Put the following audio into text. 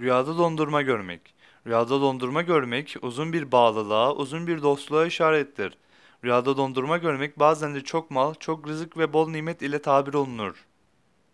Rüyada dondurma görmek. Rüyada dondurma görmek uzun bir bağlılığa, uzun bir dostluğa işarettir. Rüyada dondurma görmek bazen de çok mal, çok rızık ve bol nimet ile tabir olunur.